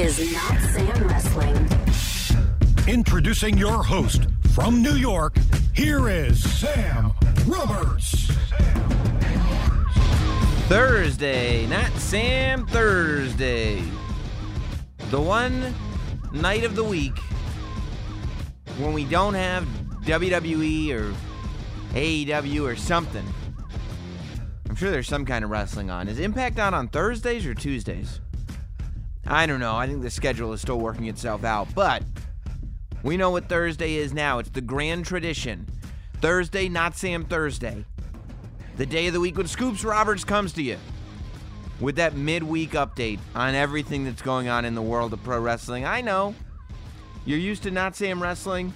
is Not Sam Wrestling. Introducing your host from New York, here is Sam Roberts. Thursday, not Sam Thursday. The one night of the week when we don't have WWE or AEW or something. I'm sure there's some kind of wrestling on. Is Impact on on Thursdays or Tuesdays? I don't know. I think the schedule is still working itself out, but we know what Thursday is now. It's the grand tradition. Thursday, not Sam Thursday. The day of the week when Scoops Roberts comes to you with that midweek update on everything that's going on in the world of pro wrestling. I know you're used to not Sam wrestling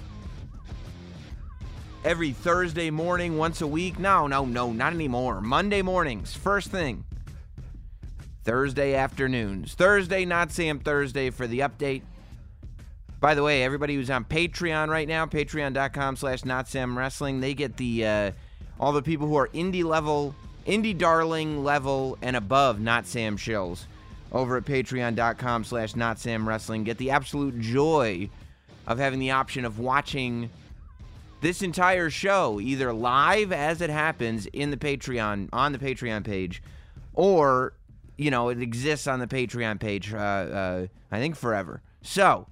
every Thursday morning, once a week. No, no, no, not anymore. Monday mornings, first thing. Thursday afternoons. Thursday, not Sam Thursday for the update. By the way, everybody who's on Patreon right now, patreon.com slash not Sam Wrestling, they get the uh, all the people who are indie level, indie darling level and above not Sam Shills over at patreon.com slash not Sam Wrestling get the absolute joy of having the option of watching this entire show either live as it happens in the Patreon on the Patreon page, or you know it exists on the Patreon page. Uh, uh, I think forever. So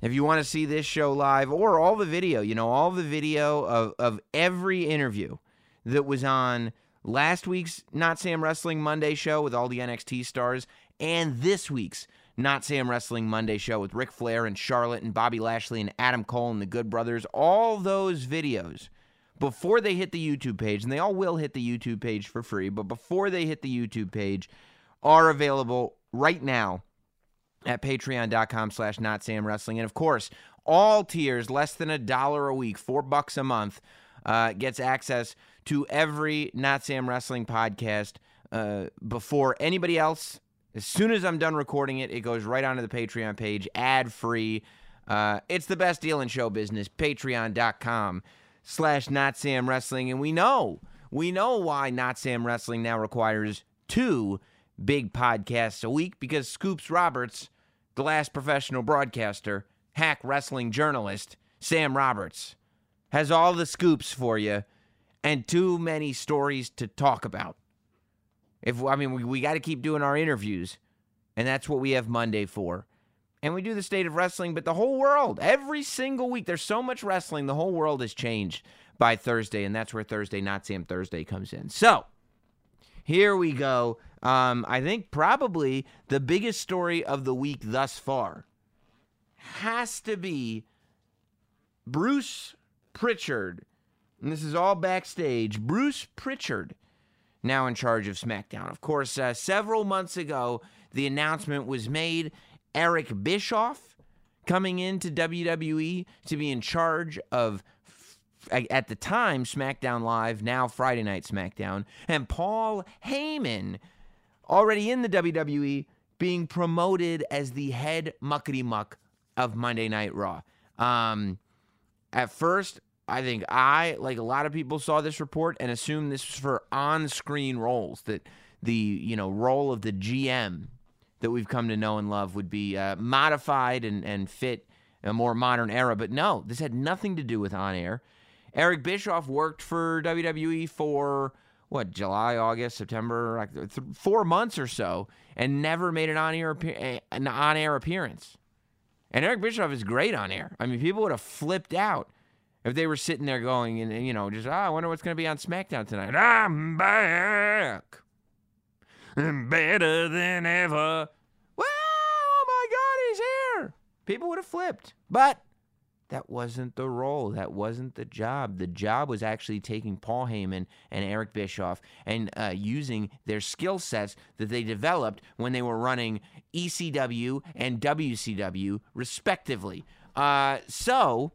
if you want to see this show live or all the video, you know all the video of of every interview that was on last week's Not Sam Wrestling Monday show with all the NXT stars and this week's not Sam Wrestling Monday show with Ric Flair and Charlotte and Bobby Lashley and Adam Cole and the Good Brothers. All those videos before they hit the YouTube page, and they all will hit the YouTube page for free, but before they hit the YouTube page, are available right now at patreon.com slash not Sam Wrestling. And of course, all tiers less than a dollar a week, four bucks a month, uh, gets access to every Not Sam Wrestling podcast uh, before anybody else as soon as I'm done recording it, it goes right onto the Patreon page, ad free. Uh, it's the best deal in show business. Patreon.com slash Not Sam Wrestling. And we know, we know why Not Sam Wrestling now requires two big podcasts a week because Scoops Roberts, the last professional broadcaster, hack wrestling journalist, Sam Roberts, has all the scoops for you and too many stories to talk about. If I mean, we, we got to keep doing our interviews, and that's what we have Monday for. And we do the state of wrestling, but the whole world, every single week, there's so much wrestling. The whole world has changed by Thursday, and that's where Thursday, not Sam Thursday, comes in. So here we go. Um, I think probably the biggest story of the week thus far has to be Bruce Pritchard. And this is all backstage. Bruce Pritchard now in charge of SmackDown. Of course, uh, several months ago, the announcement was made Eric Bischoff coming into WWE to be in charge of, at the time, SmackDown Live, now Friday Night SmackDown, and Paul Heyman, already in the WWE, being promoted as the head muckety muck of Monday Night Raw. Um, at first, I think I, like a lot of people, saw this report and assumed this was for on-screen roles. That the you know role of the GM that we've come to know and love would be uh, modified and and fit a more modern era. But no, this had nothing to do with on air. Eric Bischoff worked for WWE for what July, August, September, like th- four months or so, and never made an on air an on air appearance. And Eric Bischoff is great on air. I mean, people would have flipped out if they were sitting there going and, you know, just, oh, I wonder what's going to be on SmackDown tonight. I'm back. And better than ever. Well, oh my God, he's here. People would have flipped. But that wasn't the role. That wasn't the job. The job was actually taking Paul Heyman and Eric Bischoff and uh, using their skill sets that they developed when they were running ECW and WCW, respectively. Uh, so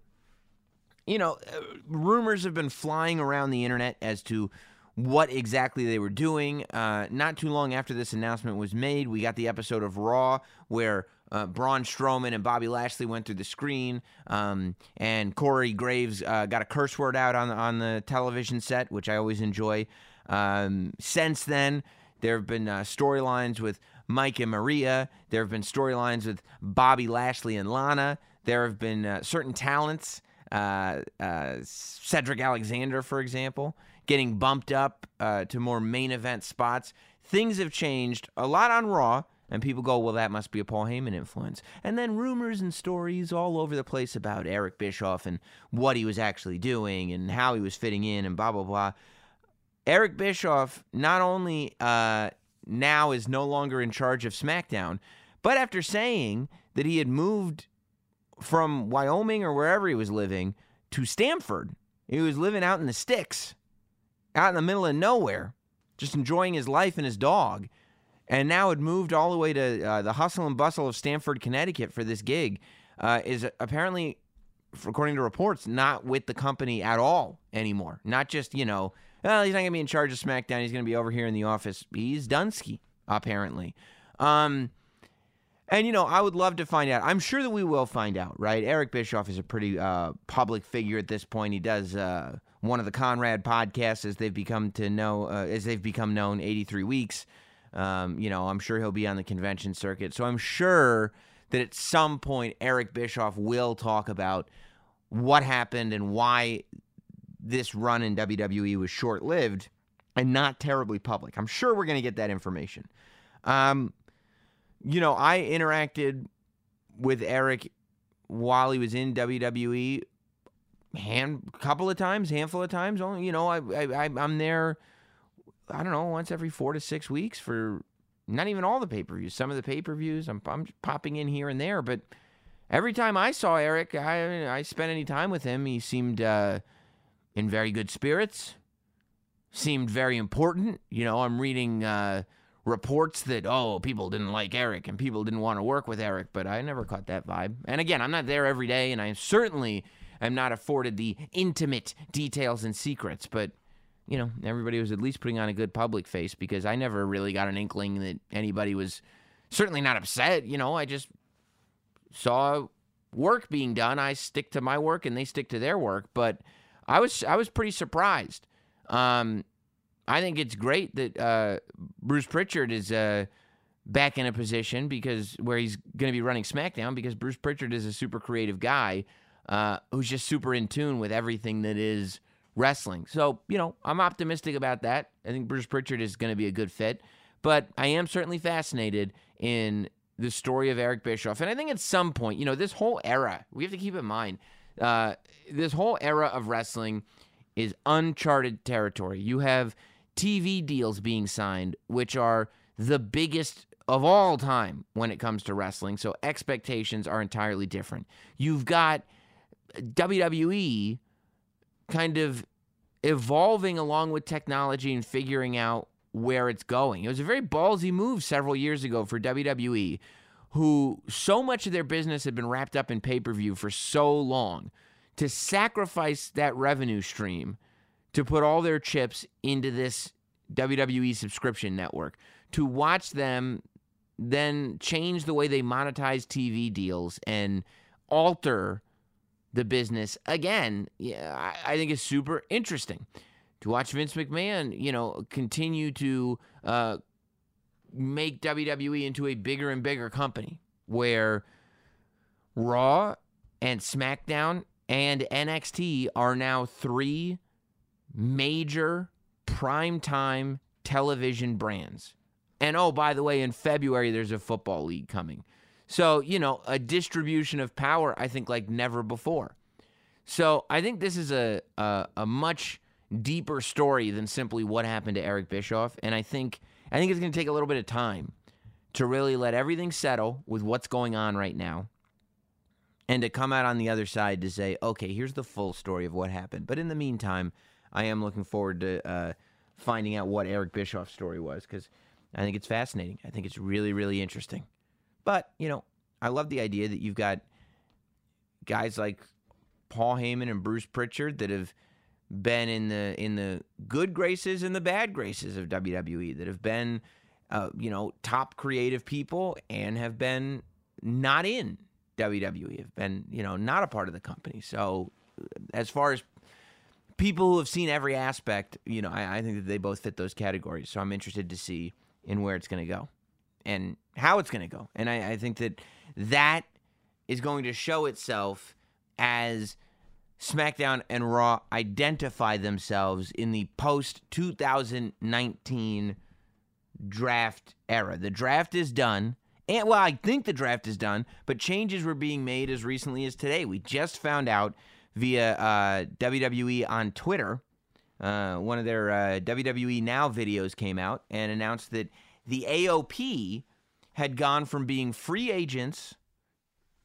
you know, uh, rumors have been flying around the internet as to what exactly they were doing. Uh, not too long after this announcement was made, we got the episode of Raw where uh, Braun Strowman and Bobby Lashley went through the screen, um, and Corey Graves uh, got a curse word out on on the television set, which I always enjoy. Um, since then, There have been uh, storylines with Mike and Maria. There have been storylines with Bobby Lashley and Lana. There have been uh, certain talents, uh, uh, Cedric Alexander, for example, getting bumped up to more main event spots. Things have changed a lot on Raw, and people go, well, that must be a Paul Heyman influence. And then rumors and stories all over the place about Eric Bischoff and what he was actually doing and how he was fitting in and blah, blah, blah. Eric Bischoff not only uh, now is no longer in charge of SmackDown, but after saying that he had moved from Wyoming or wherever he was living to Stamford, he was living out in the sticks, out in the middle of nowhere, just enjoying his life and his dog, and now had moved all the way to uh, the hustle and bustle of Stamford, Connecticut for this gig, uh, is apparently, according to reports, not with the company at all anymore. Not just, you know, well, he's not going to be in charge of SmackDown. He's going to be over here in the office. He's Dunsky, apparently. Um, and, you know, I would love to find out. I'm sure that we will find out, right? Eric Bischoff is a pretty uh, public figure at this point. He does uh, one of the Conrad podcasts as they've become to know, uh, as they've become known 83 weeks. Um, you know, I'm sure he'll be on the convention circuit. So I'm sure that at some point Eric Bischoff will talk about what happened and why this run in WWE was short lived and not terribly public. I'm sure we're going to get that information. Um, you know, I interacted with Eric while he was in WWE hand couple of times, handful of times. Only you know, I, I I'm there. I don't know, once every four to six weeks for not even all the pay per views. Some of the pay per views, I'm I'm popping in here and there, but every time I saw Eric, I I spent any time with him, he seemed uh, in very good spirits. Seemed very important. You know, I'm reading. Uh, reports that oh people didn't like Eric and people didn't want to work with Eric, but I never caught that vibe. And again, I'm not there every day, and I certainly am not afforded the intimate details and secrets. But you know, everybody was at least putting on a good public face because I never really got an inkling that anybody was certainly not upset. You know, I just saw work being done. I stick to my work and they stick to their work. But I was I was pretty surprised. Um, I think it's great that uh, Bruce Pritchard is uh, back in a position because where he's going to be running SmackDown because Bruce Pritchard is a super creative guy uh, who's just super in tune with everything that is wrestling. So you know, I'm optimistic about that. I think Bruce Pritchard is going to be a good fit, but I am certainly fascinated in the story of Eric Bischoff, and I think at some point, you know, this whole era we have to keep in mind. Uh, this whole era of wrestling is uncharted territory. You have TV deals being signed, which are the biggest of all time when it comes to wrestling. So expectations are entirely different. You've got WWE kind of evolving along with technology and figuring out where it's going. It was a very ballsy move several years ago for WWE, who so much of their business had been wrapped up in pay per view for so long, to sacrifice that revenue stream to put all their chips into this WWE subscription network, to watch them then change the way they monetize TV deals and alter the business again. Yeah, I, think is super interesting to watch Vince McMahon, you know, continue to uh, make WWE into a bigger and bigger company where Raw and SmackDown and NXT are now three major prime-time television brands. And oh, by the way, in February, there's a football league coming. So, you know, a distribution of power, I think, like never before. So I think this is a, a, a much deeper story than simply what happened to Eric Bischoff. And I think I think it's going to take a little bit of time to really let everything settle with what's going on right now and to come out on the other side to say, okay, here's the full story of what happened. But in the meantime, I am looking forward to uh, finding out what Eric Bischoff's story was because I think it's fascinating. I think it's really, really interesting. But, you know, I love the idea that you've got guys like Paul Heyman and Bruce Pritchard that have been in the in the good graces and the bad graces of WWE that have been uh, you know top creative people and have been not in WWE have been you know not a part of the company so as far as people who have seen every aspect, you know, I, I, think that they both fit those categories. So I'm interested to see in where it's going to go and how it's going to go. And I, I think that that is going to show itself as SmackDown and Raw identify themselves in the post 2019 draft era. The draft is done. And well, I think the draft is done, but changes were being made as recently as today. We just found out via uh, WWE on Twitter. Uh, one of their uh, WWE Now videos came out and announced that the AOP had gone from being free agents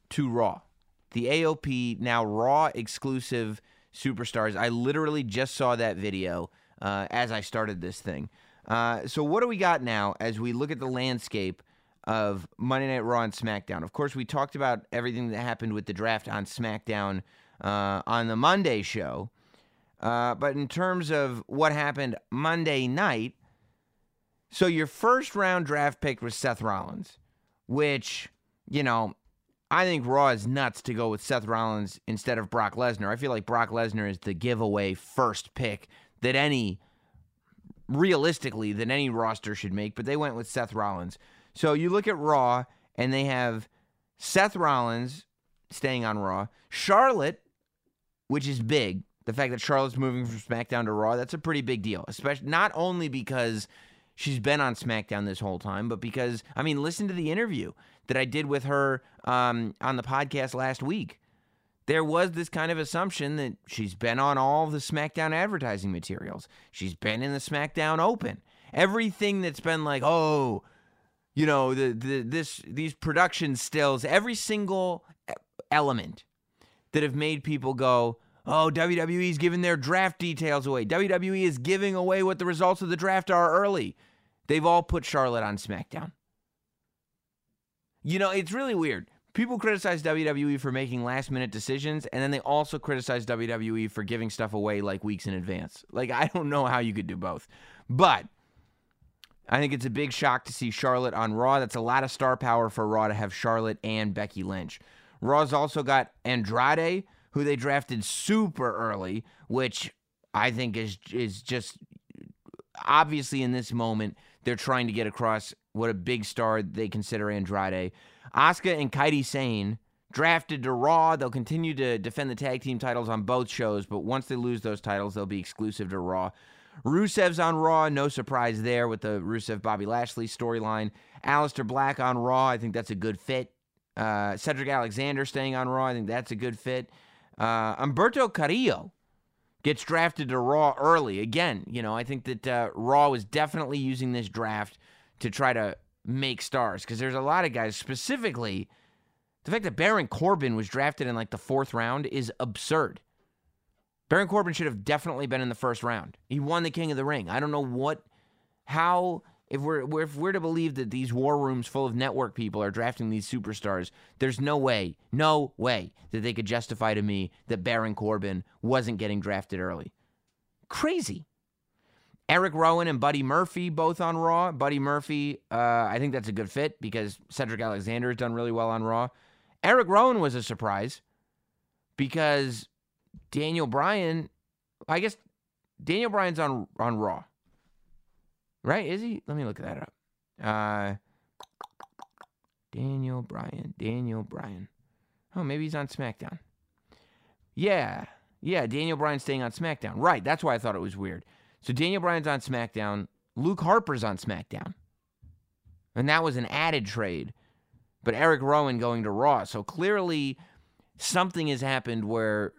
to Raw. The AOP now Raw exclusive superstars. I literally just saw that video uh, as I started this thing. Uh, so what do we got now as we look at the landscape of Monday Night Raw and SmackDown? Of course, we talked about everything that happened with the draft on SmackDown uh, on the Monday show. Uh, but in terms of what happened Monday night, so your first round draft pick was Seth Rollins, which, you know, I think Raw is nuts to go with Seth Rollins instead of Brock Lesnar. I feel like Brock Lesnar is the giveaway first pick that any, realistically, that any roster should make, but they went with Seth Rollins. So you look at Raw, and they have Seth Rollins staying on Raw, Charlotte, which is big. The fact that Charlotte's moving from SmackDown to Raw, that's a pretty big deal, especially not only because she's been on SmackDown this whole time, but because, I mean, listen to the interview that I did with her um, on the podcast last week. There was this kind of assumption that she's been on all the SmackDown advertising materials. She's been in the SmackDown Open. Everything that's been like, oh, you know, the, the this these production stills, every single element that have made people go, oh, WWE's giving their draft details away. WWE is giving away what the results of the draft are early. They've all put Charlotte on SmackDown. You know, it's really weird. People criticize WWE for making last minute decisions, and then they also criticize WWE for giving stuff away like weeks in advance. Like, I don't know how you could do both. But I think it's a big shock to see Charlotte on Raw. That's a lot of star power for Raw to have Charlotte and Becky Lynch. Raw's also got Andrade, who they drafted super early, which I think is is just obviously in this moment they're trying to get across what a big star they consider Andrade. Asuka and Kairi Sane drafted to Raw. They'll continue to defend the tag team titles on both shows, but once they lose those titles, they'll be exclusive to Raw. Rusev's on Raw, no surprise there with the Rusev Bobby Lashley storyline. Aleister Black on Raw, I think that's a good fit. Uh, Cedric Alexander staying on Raw, I think that's a good fit. Uh, Humberto Carrillo gets drafted to Raw early. Again, you know, I think that uh, Raw was definitely using this draft to try to make stars because there's a lot of guys, specifically the fact that Baron Corbin was drafted in like the fourth round is absurd. Baron Corbin should have definitely been in the first round. He won the King of the Ring. I don't know what, how, if we're if we're to believe that these war rooms full of network people are drafting these superstars, there's no way, no way that they could justify to me that Baron Corbin wasn't getting drafted early. Crazy. Eric Rowan and Buddy Murphy both on Raw. Buddy Murphy, uh, I think that's a good fit because Cedric Alexander has done really well on Raw. Eric Rowan was a surprise because Daniel Bryan, I guess Daniel Bryan's on on Raw. Right? Is he? Let me look that up. Uh, Daniel Bryan. Daniel Bryan. Oh, maybe he's on SmackDown. Yeah. Yeah, Daniel Bryan's staying on SmackDown. Right. That's why I thought it was weird. So Daniel Bryan's on SmackDown. Luke Harper's on SmackDown. And that was an added trade. But Eric Rowan going to Raw. So clearly something has happened where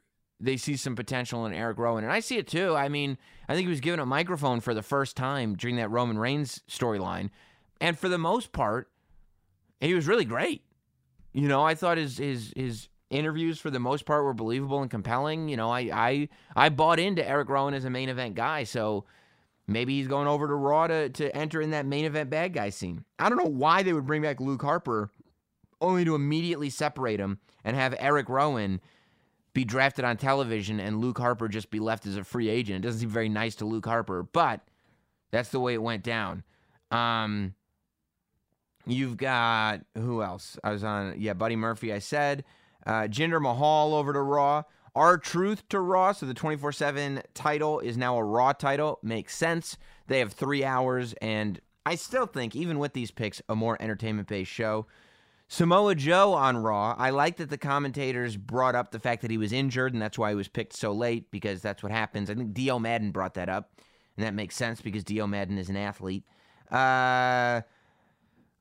they see some potential in Eric Rowan. And I see it too. I mean, I think he was given a microphone for the first time during that Roman Reigns storyline. And for the most part, he was really great. You know, I thought his his his interviews for the most part were believable and compelling. You know, I I I bought into Eric Rowan as a main event guy, so maybe he's going over to Raw to, to enter in that main event bad guy scene. I don't know why they would bring back Luke Harper only to immediately separate him and have Eric Rowan be drafted on television and Luke Harper just be left as a free agent. It doesn't seem very nice to Luke Harper, but that's the way it went down. Um, you've got who else? I was on yeah, Buddy Murphy. I said uh, Jinder Mahal over to Raw. R-Truth to Raw. So the 24 7 title is now a Raw title. Makes sense. They have three hours, and I still think, even with these picks, a more entertainment based show. Samoa Joe on Raw. I like that the commentators brought up the fact that he was injured and that's why he was picked so late because that's what happens. I think Dio Maddin brought that up, and that makes sense because Dio Maddin is an athlete. Uh,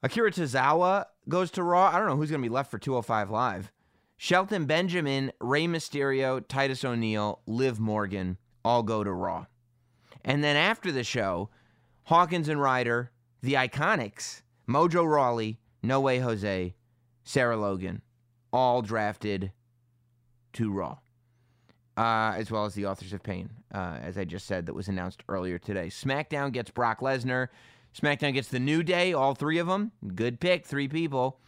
Akira Tozawa goes to Raw. I don't know who's going to be left for 205 Live. Shelton Benjamin, Rey Mysterio, Titus O'Neil, Liv Morgan all go to Raw. And then after the show, Hawkins and Ryder, the Iconics, Mojo Rawley, No Way Jose, Sarah Logan, all drafted to Raw, uh, as well as the Authors of Pain, uh, as I just said, that was announced earlier today. SmackDown gets Brock Lesnar. SmackDown gets the New Day, all three of them. Good pick, three people.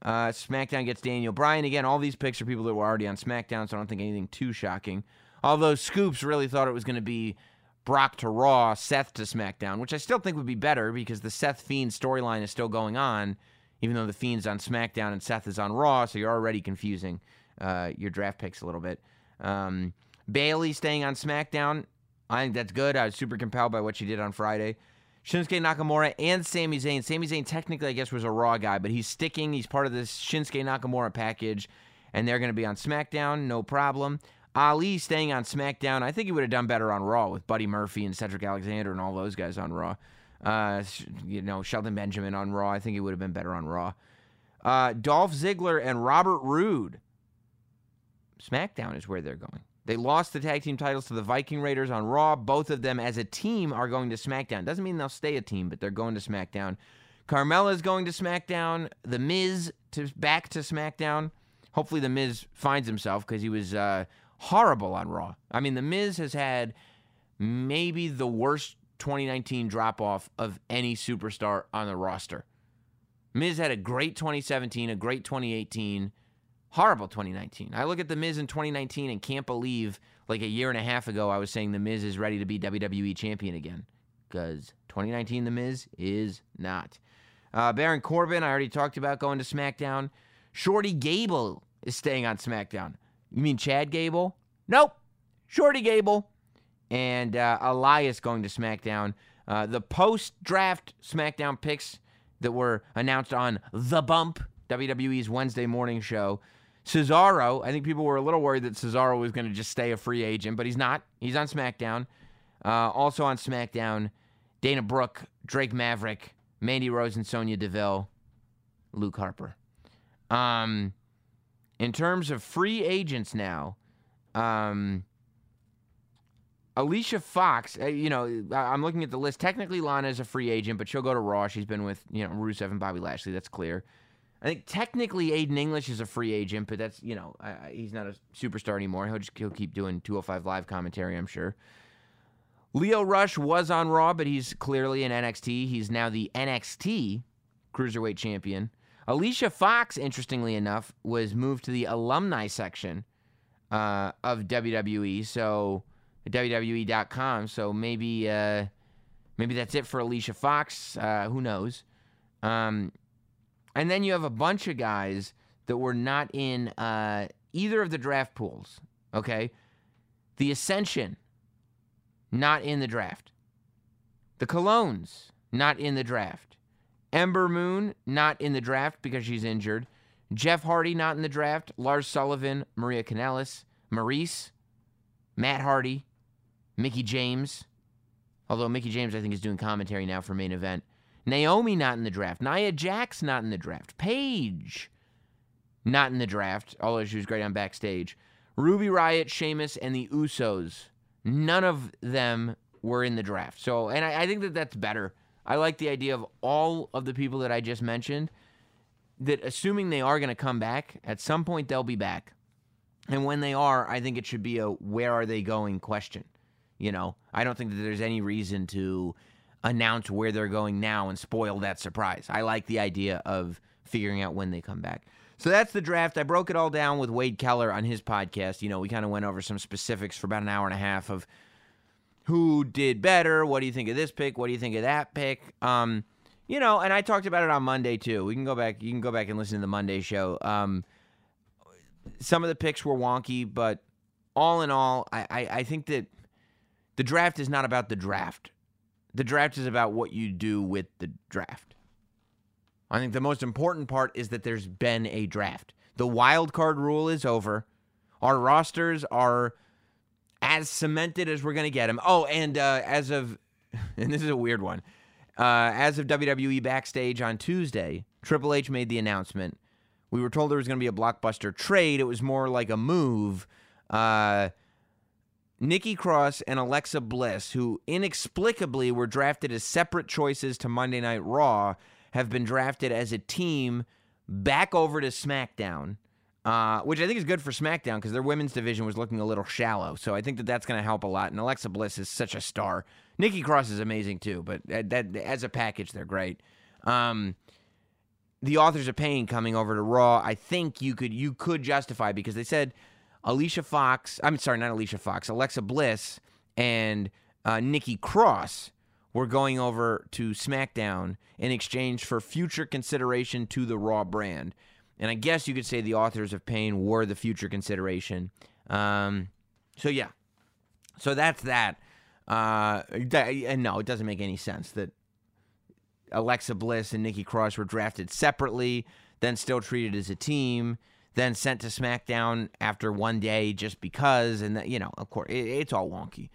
Uh, SmackDown gets Daniel Bryan. Again, all these picks are people that were already on SmackDown, so I don't think anything too shocking. Although Scoops really thought it was going to be Brock to Raw, Seth to SmackDown, which I still think would be better because the Seth Fiend storyline is still going on, even though the Fiend's on SmackDown and Seth is on Raw, so you're already confusing uh, your draft picks a little bit. Um, Bayley staying on SmackDown, I think that's good. I was super compelled by what she did on Friday. Shinsuke Nakamura and Sami Zayn. Sami Zayn technically, I guess, was a Raw guy, but he's sticking. He's part of this Shinsuke Nakamura package, and they're going to be on SmackDown, no problem. Ali staying on SmackDown. I think he would have done better on Raw with Buddy Murphy and Cedric Alexander and all those guys on Raw. Uh, you know, Shelton Benjamin on Raw. I think he would have been better on Raw. Uh, Dolph Ziggler and Robert Roode. SmackDown is where they're going. They lost the tag team titles to the Viking Raiders on Raw. Both of them, as a team, are going to SmackDown. Doesn't mean they'll stay a team, but they're going to SmackDown. Carmella is going to SmackDown. The Miz to back to SmackDown. Hopefully, the Miz finds himself because he was uh, horrible on Raw. I mean, The Miz has had maybe the worst 2019 drop off of any superstar on the roster. Miz had a great 2017, a great 2018, horrible 2019. I look at The Miz in 2019 and can't believe, like a year and a half ago, I was saying The Miz is ready to be WWE champion again. Because 2019, The Miz is not. Uh, Baron Corbin, I already talked about going to SmackDown. Shorty Gable is staying on SmackDown. You mean Chad Gable? Nope. Shorty Gable. And uh, Elias going to SmackDown. Uh, the post draft SmackDown picks that were announced on The Bump, WWE's Wednesday morning show. Cesaro, I think people were a little worried that Cesaro was going to just stay a free agent, but he's not. He's on SmackDown. Uh, also on SmackDown, Dana Brooke, Drake Maverick, Mandy Rose, and Sonya Deville, Luke Harper. Um, in terms of free agents now, um, Alicia Fox, uh, you know, I'm looking at the list. Technically, Lana is a free agent, but she'll go to Raw. She's been with, you know, Rusev and Bobby Lashley. That's clear. I think technically Aiden English is a free agent, but that's, you know, I, he's not a superstar anymore. He'll just he'll keep doing 205 live commentary, I'm sure. Lio Rush was on Raw, but he's clearly in NXT. He's now the NXT Cruiserweight Champion. Alicia Fox, interestingly enough, was moved to the alumni section uh, of WWE. So WWE.com. So maybe uh, maybe that's it for Alicia Fox. Uh, who knows? Um, and then you have a bunch of guys that were not in uh, either of the draft pools. Okay, the Ascension, not in the draft. The Colons, not in the draft. Ember Moon, not in the draft because she's injured. Jeff Hardy, not in the draft. Lars Sullivan, Maria Kanellis, Maurice, Matt Hardy, Mickie James. Although Mickie James, I think, is doing commentary now for main event. Naomi, not in the draft. Nia Jax, not in the draft. Paige, not in the draft, although she was great on backstage. Ruby Riott, Sheamus, and the Usos. None of them were in the draft. So, and I, I think that that's better. I like the idea of all of the people that I just mentioned, that assuming they are going to come back, at some point they'll be back. And when they are, I think it should be a where are they going question. You know, I don't think that there's any reason to announce where they're going now and spoil that surprise. I like the idea of figuring out when they come back. So that's the draft. I broke it all down with Wade Keller on his podcast. You know, we kind of went over some specifics for about an hour and a half of who did better, what do you think of this pick, what do you think of that pick. Um, you know, and I talked about it on Monday too. We can go back. You can go back and listen to the Monday show. Um, some of the picks were wonky, but all in all, I, I, I think that the draft is not about the draft. the draft is about what you do with the draft. I think the most important part is that there's been a draft. The wild card rule is over. Our rosters are as cemented as we're going to get them. Oh, and uh, as of, and this is a weird one, uh, as of WWE backstage on Tuesday, Triple H made the announcement. We were told there was going to be a blockbuster trade. It was more like a move. Uh, Nikki Cross and Alexa Bliss, who inexplicably were drafted as separate choices to Monday Night Raw, have been drafted as a team back over to SmackDown, uh, which I think is good for SmackDown because their women's division was looking a little shallow. So I think that that's going to help a lot. And Alexa Bliss is such a star. Nikki Cross is amazing too, but that, that as a package, they're great. Um, the authors of pain coming over to Raw, I think you could you could justify because they said Alicia Fox, I'm sorry, not Alicia Fox, Alexa Bliss and uh, Nikki Cross were going over to SmackDown in exchange for future consideration to the Raw brand. And I guess you could say the authors of pain were the future consideration. Um, so yeah, so that's that. Uh, and no, it doesn't make any sense that Alexa Bliss and Nikki Cross were drafted separately, then still treated as a team, then sent to SmackDown after one day just because. And, that, you know, of course, it, it's all wonky.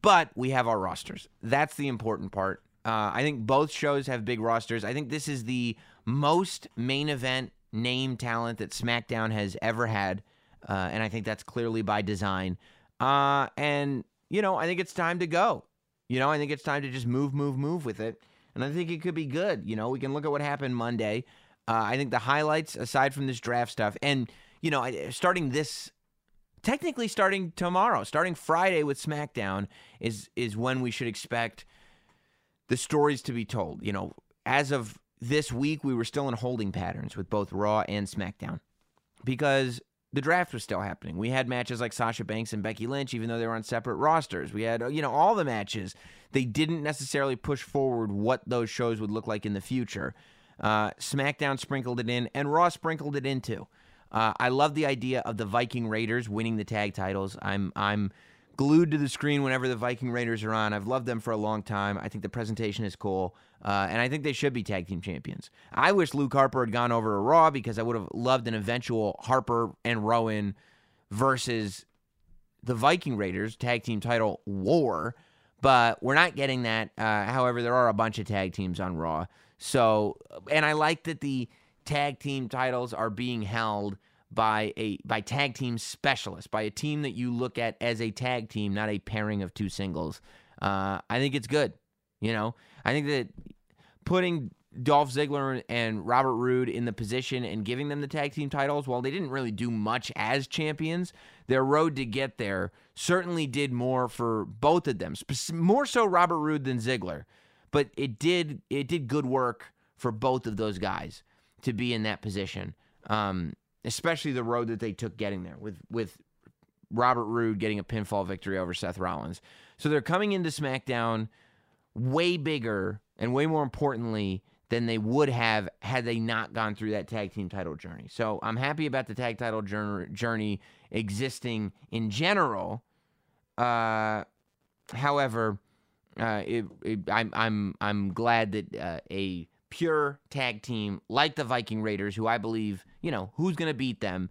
But we have our rosters. That's the important part. Uh, I think both shows have big rosters. I think this is the most main event name talent that SmackDown has ever had. Uh, and I think that's clearly by design. Uh, and, you know, I think it's time to go. You know, I think it's time to just move, move, move with it and I think it could be good. You know, we can look at what happened Monday. Uh, I think the highlights, aside from this draft stuff, and you know, starting this, technically starting tomorrow, starting Friday with SmackDown, is is when we should expect the stories to be told. You know, as of this week, we were still in holding patterns with both Raw and SmackDown because the draft was still happening. We had matches like Sasha Banks and Becky Lynch, even though they were on separate rosters. We had, you know, all the matches. They didn't necessarily push forward what those shows would look like in the future. Uh, SmackDown sprinkled it in, and Raw sprinkled it into. Uh, I love the idea of the Viking Raiders winning the tag titles. I'm, I'm glued to the screen whenever the Viking Raiders are on. I've loved them for a long time. I think the presentation is cool, uh, and I think they should be tag team champions. I wish Luke Harper had gone over to Raw because I would have loved an eventual Harper and Rowan versus the Viking Raiders tag team title war. But we're not getting that. Uh, however, there are a bunch of tag teams on Raw. So, and I like that the tag team titles are being held by a by tag team specialists, by a team that you look at as a tag team, not a pairing of two singles. Uh, I think it's good. You know, I think that putting Dolph Ziggler and Robert Roode in the position and giving them the tag team titles, while they didn't really do much as champions, their road to get there certainly did more for both of them. More so Robert Roode than Ziggler, but it did it did good work for both of those guys to be in that position. Um, especially the road that they took getting there with with Robert Roode getting a pinfall victory over Seth Rollins. So they're coming into SmackDown way bigger and way more importantly than they would have had they not gone through that tag team title journey. So I'm happy about the tag title journey existing in general. Uh, however, uh, it, it, I'm I'm I'm glad that uh, a pure tag team like the Viking Raiders, who I believe, you know, who's going to beat them,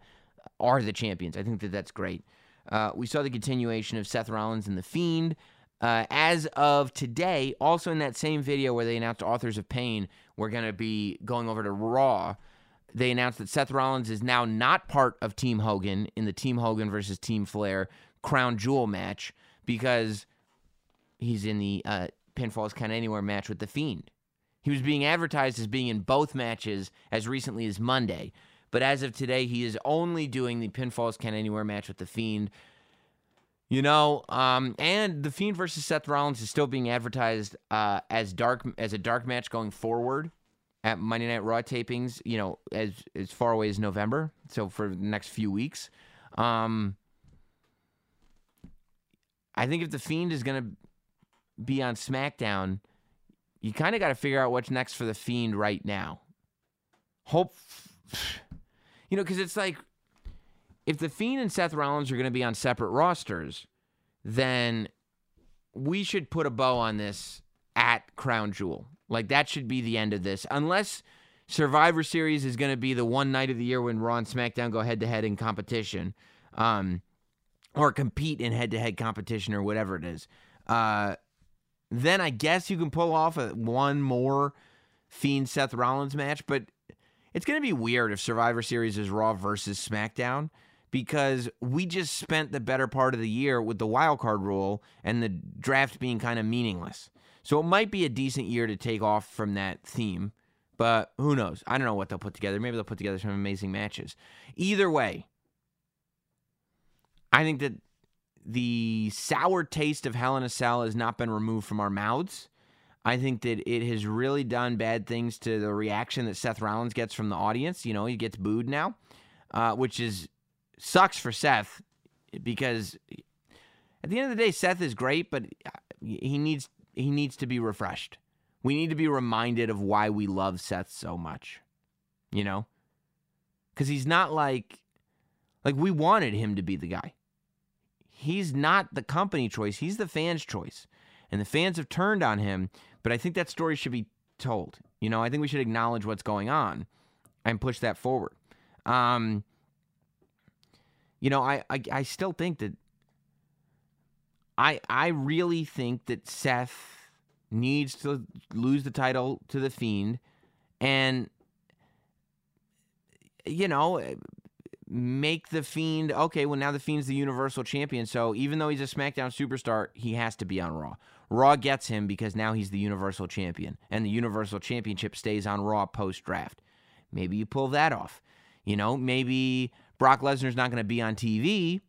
are the champions. I think that that's great. Uh, we saw the continuation of Seth Rollins and The Fiend. Uh, as of today, also in that same video where they announced Authors of Pain, we're going to be going over to Raw. They announced that Seth Rollins is now not part of Team Hogan in the Team Hogan versus Team Flair Crown Jewel match because he's in the uh, Pinfalls Count Anywhere match with The Fiend. He was being advertised as being in both matches as recently as Monday. But as of today, he is only doing the Pinfalls Count Anywhere match with The Fiend. You know, um, and The Fiend versus Seth Rollins is still being advertised uh, as dark as a dark match going forward at Monday Night Raw tapings, you know, as as far away as November, so for the next few weeks. Um, I think if the Fiend is going to be on SmackDown, you kind of got to figure out what's next for the Fiend right now. Hope, you know, because it's like if the Fiend and Seth Rollins are going to be on separate rosters, then we should put a bow on this at Crown Jewel. Like that should be the end of this. Unless Survivor Series is going to be the one night of the year when Raw and SmackDown go head to head in competition, um, or compete in head to head competition or whatever it is. Uh, then I guess you can pull off a, one more Fiend Seth Rollins match, but it's going to be weird if Survivor Series is Raw versus SmackDown because we just spent the better part of the year with the wild card rule and the draft being kind of meaningless. So it might be a decent year to take off from that theme, but who knows? I don't know what they'll put together. Maybe they'll put together some amazing matches. Either way, I think that the sour taste of Hell in a Cell has not been removed from our mouths. I think that it has really done bad things to the reaction that Seth Rollins gets from the audience. You know, he gets booed now, uh, which is sucks for Seth because at the end of the day, Seth is great, but he needs he needs to be refreshed. We need to be reminded of why we love Seth so much. You know? Cuz he's not like like we wanted him to be the guy. He's not the company choice, he's the fans' choice. And the fans have turned on him, but I think that story should be told. You know, I think we should acknowledge what's going on and push that forward. Um, you know, I, I I still think that I I really think that Seth needs to lose the title to the Fiend, and you know, make the Fiend okay. Well, now the Fiend's the Universal Champion, so even though he's a SmackDown superstar, he has to be on Raw. Raw gets him because now he's the Universal Champion, and the Universal Championship stays on Raw post draft. Maybe you pull that off. You know, maybe Brock Lesnar's not going to be on TV.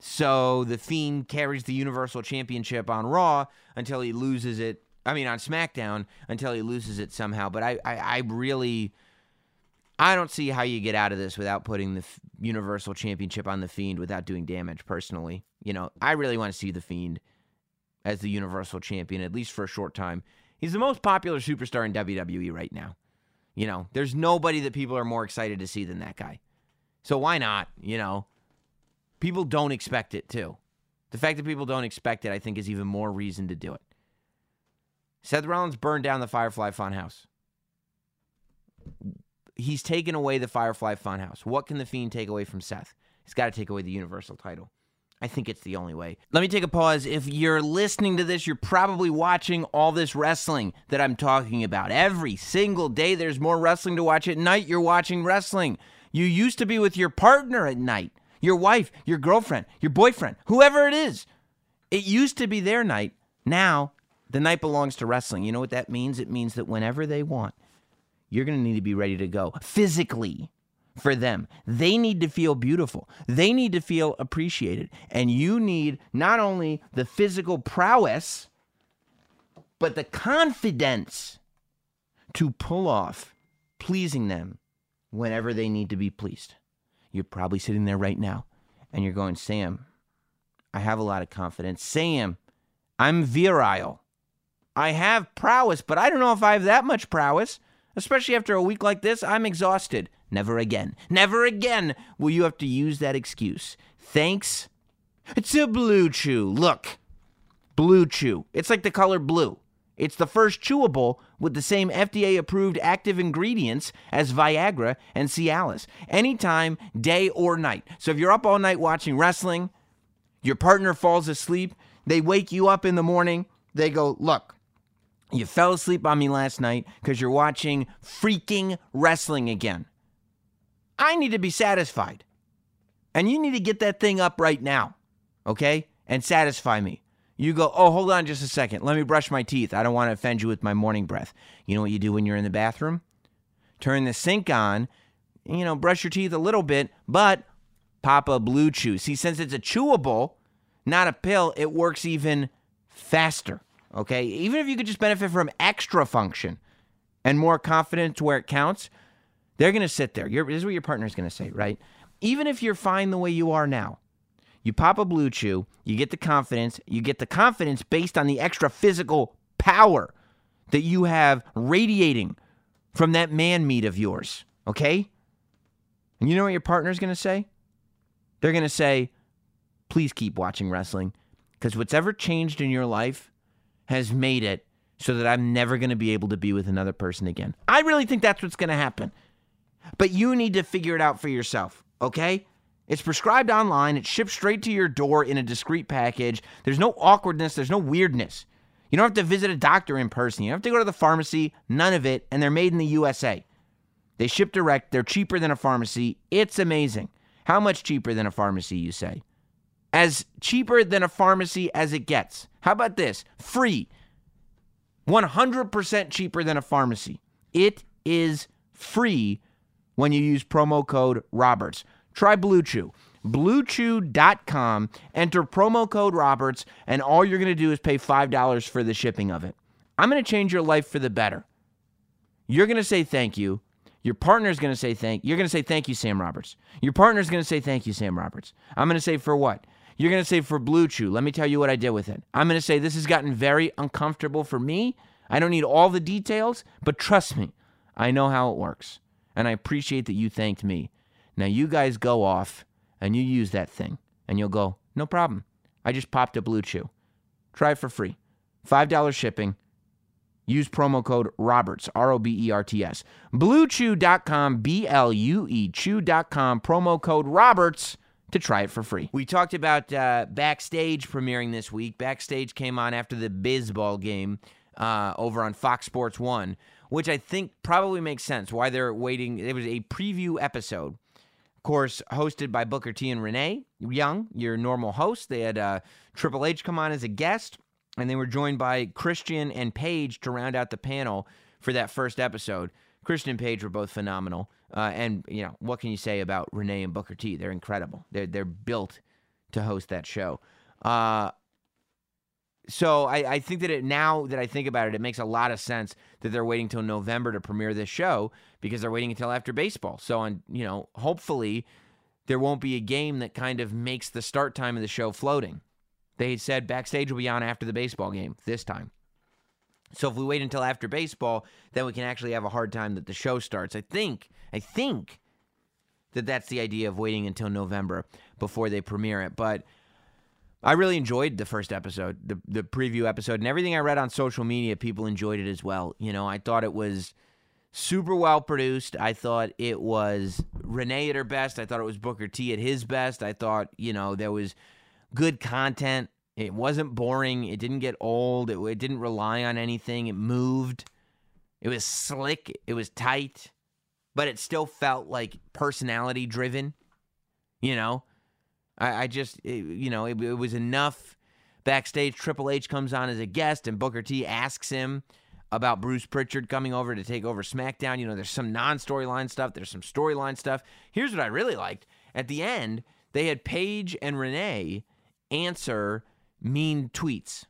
So the Fiend carries the Universal Championship on Raw until he loses it. I mean, on SmackDown until he loses it somehow. But I, I, I really, I don't see how you get out of this without putting the Universal Championship on the Fiend without doing damage. Personally, you know, I really want to see the Fiend as the Universal Champion at least for a short time. He's the most popular superstar in WWE right now. You know, there's nobody that people are more excited to see than that guy. So why not? You know, people don't expect it too. The fact that people don't expect it, I think, is even more reason to do it. Seth Rollins burned down the Firefly Funhouse. He's taken away the Firefly Funhouse. What can the Fiend take away from Seth? He's got to take away the Universal title. I think it's the only way. Let me take a pause. If you're listening to this, you're probably watching all this wrestling that I'm talking about. Every single day, there's more wrestling to watch at night. You're watching wrestling. You used to be with your partner at night, your wife, your girlfriend, your boyfriend, whoever it is. It used to be their night. Now, the night belongs to wrestling. You know what that means? It means that whenever they want, you're going to need to be ready to go physically for them. They need to feel beautiful. They need to feel appreciated. And you need not only the physical prowess, but the confidence to pull off pleasing them whenever they need to be pleased. You're probably sitting there right now and you're going, Sam, I have a lot of confidence. Sam, I'm virile. I have prowess, but I don't know if I have that much prowess. Especially after a week like this, I'm exhausted. Never again. Never again will you have to use that excuse. Thanks to Blue Chew. Look, Blue Chew. It's like the color blue. It's the first chewable with the same FDA approved active ingredients as Viagra and Cialis, anytime, day or night. So if you're up all night watching wrestling, your partner falls asleep, they wake you up in the morning, they go, Look, you fell asleep on me last night because you're watching freaking wrestling again. I need to be satisfied. And you need to get that thing up right now, okay? And satisfy me. You go, oh, hold on just a second. Let me brush my teeth. I don't want to offend you with my morning breath. You know what you do when you're in the bathroom? Turn the sink on, you know, brush your teeth a little bit, but pop a blue chew. See, since it's a chewable, not a pill, it works even faster, okay? Even if you could just benefit from extra function and more confidence where it counts, they're going to sit there. You're, this is what your partner's going to say, right? Even if you're fine the way you are now, you pop a blue chew, you get the confidence, you get the confidence based on the extra physical power that you have radiating from that man meat of yours, okay? And you know what your partner's going to say? They're going to say, please keep watching wrestling because what's ever changed in your life has made it so that I'm never going to be able to be with another person again. I really think that's what's going to happen. But you need to figure it out for yourself, okay? It's prescribed online, it's shipped straight to your door in a discreet package. There's no awkwardness, there's no weirdness. You don't have to visit a doctor in person. You don't have to go to the pharmacy, none of it, and they're made in the USA. They ship direct, they're cheaper than a pharmacy. It's amazing. How much cheaper than a pharmacy, you say? As cheaper than a pharmacy as it gets. How about this? Free. 100% cheaper than a pharmacy. It is free when you use promo code Roberts. Try Blue Chew. BlueChew.com. Enter promo code Roberts, and all you're going to do is pay $5 for the shipping of it. I'm going to change your life for the better. You're going to say thank you. Your partner's going to say thank. You. You're going to say thank you, Sam Roberts. Your partner's going to say thank you, Sam Roberts. I'm going to say for what? You're going to say for Blue Chew. Let me tell you what I did with it. I'm going to say this has gotten very uncomfortable for me. I don't need all the details, but trust me, I know how it works. And I appreciate that you thanked me. Now you guys go off and you use that thing and you'll go, no problem. I just popped a Blue Chew. Try it for free. $5 shipping. Use promo code Roberts, R O B E R T S. BlueChew.com, B L U E Chew.com, promo code Roberts to try it for free. We talked about uh, Backstage premiering this week. Backstage came on after the Bizball game uh, over on Fox Sports 1, which I think probably makes sense why they're waiting. It was a preview episode. Of course, hosted by Booker T and Renee Young, your normal host. They had uh, Triple H come on as a guest, and they were joined by Christian and Paige to round out the panel for that first episode. Christian and Paige were both phenomenal. Uh, and you know what can you say about Renee and Booker T? They're incredible. They're they're built to host that show. Uh, so I, I think that it now that I think about it, it makes a lot of sense that they're waiting till November to premiere this show because they're waiting until after baseball. So on you know hopefully there won't be a game that kind of makes the start time of the show floating. They said backstage will be on after the baseball game this time. So if we wait until after baseball, then we can actually have a hard time that the show starts. I think, I think that that's the idea of waiting until November before they premiere it. But I really enjoyed the first episode, the the preview episode, and everything I read on social media. People enjoyed it as well. You know, I thought it was super well produced. I thought it was Renee at her best. I thought it was Booker T at his best. I thought you know there was good content. It wasn't boring. It didn't get old. It, it didn't rely on anything. It moved. It was slick. It was tight, but it still felt like personality driven. You know, I, I just, it, you know, it, it was enough. Backstage, Triple H comes on as a guest, and Booker T asks him about Bruce Pritchard coming over to take over SmackDown. You know, there's some non storyline stuff, there's some storyline stuff. Here's what I really liked. At the end, they had Paige and Renee answer mean tweets.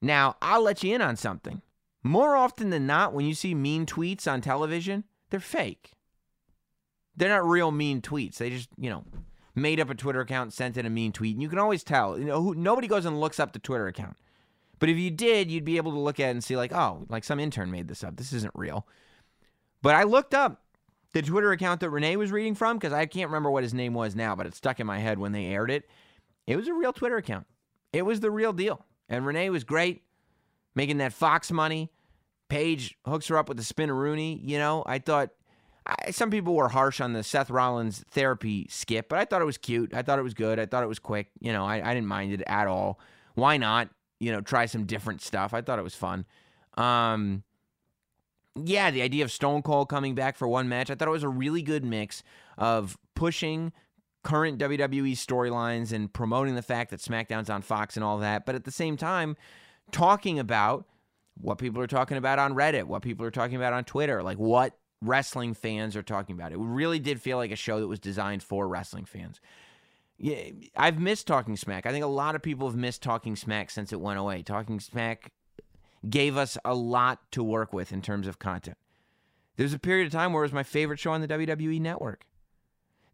Now, I'll let you in on something. More often than not, when you see mean tweets on television, they're fake. They're not real mean tweets. They just, you know, made up a Twitter account, sent in a mean tweet, and you can always tell. You know, who, nobody goes and looks up the Twitter account. But if you did, you'd be able to look at it and see, like, oh, like some intern made this up. This isn't real. But I looked up the Twitter account that Renee was reading from because I can't remember what his name was now, but it stuck in my head when they aired it. It was a real Twitter account. It was the real deal. And Renee was great, making that Fox money. Paige hooks her up with the spinneroonie. You know, I thought I, some people were harsh on the Seth Rollins therapy skip, but I thought it was cute. I thought it was good. I thought it was quick. You know, I, I didn't mind it at all. Why not? You know, try some different stuff. I thought it was fun. Um, yeah, the idea of Stone Cold coming back for one match, I thought it was a really good mix of pushing current WWE storylines and promoting the fact that SmackDown's on Fox and all that, but at the same time, talking about what people are talking about on Reddit, what people are talking about on Twitter, like what wrestling fans are talking about. It really did feel like a show that was designed for wrestling fans. Yeah, I've missed Talking Smack. I think a lot of people have missed Talking Smack since it went away. Talking Smack gave us a lot to work with in terms of content. There was a period of time where it was my favorite show on the WWE network.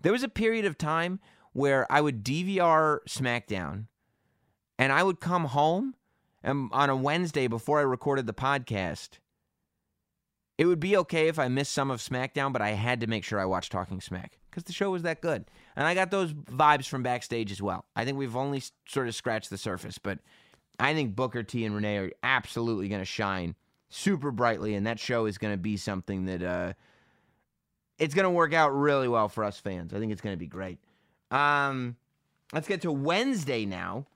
There was a period of time where I would DVR SmackDown and I would come home and on a Wednesday before I recorded the podcast. It would be okay if I missed some of SmackDown, but I had to make sure I watched Talking Smack because the show was that good. And I got those vibes from backstage as well. I think we've only sort of scratched the surface, but I think Booker T and Renee are absolutely going to shine super brightly, and that show is going to be something that uh, it's going to work out really well for us fans. I think it's going to be great. Um, let's get to Wednesday now.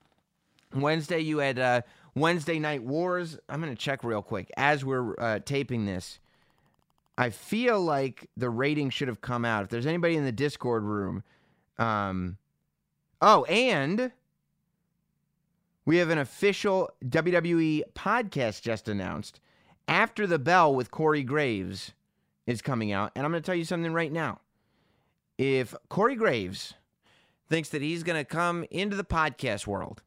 Wednesday, you had uh, Wednesday Night Wars. I'm going to check real quick as we're uh, taping this. I feel like the rating should have come out. If there's anybody in the Discord room, um, oh, and we have an official WWE podcast just announced. After the Bell with Corey Graves is coming out. And I'm going to tell you something right now. If Corey Graves thinks that he's going to come into the podcast world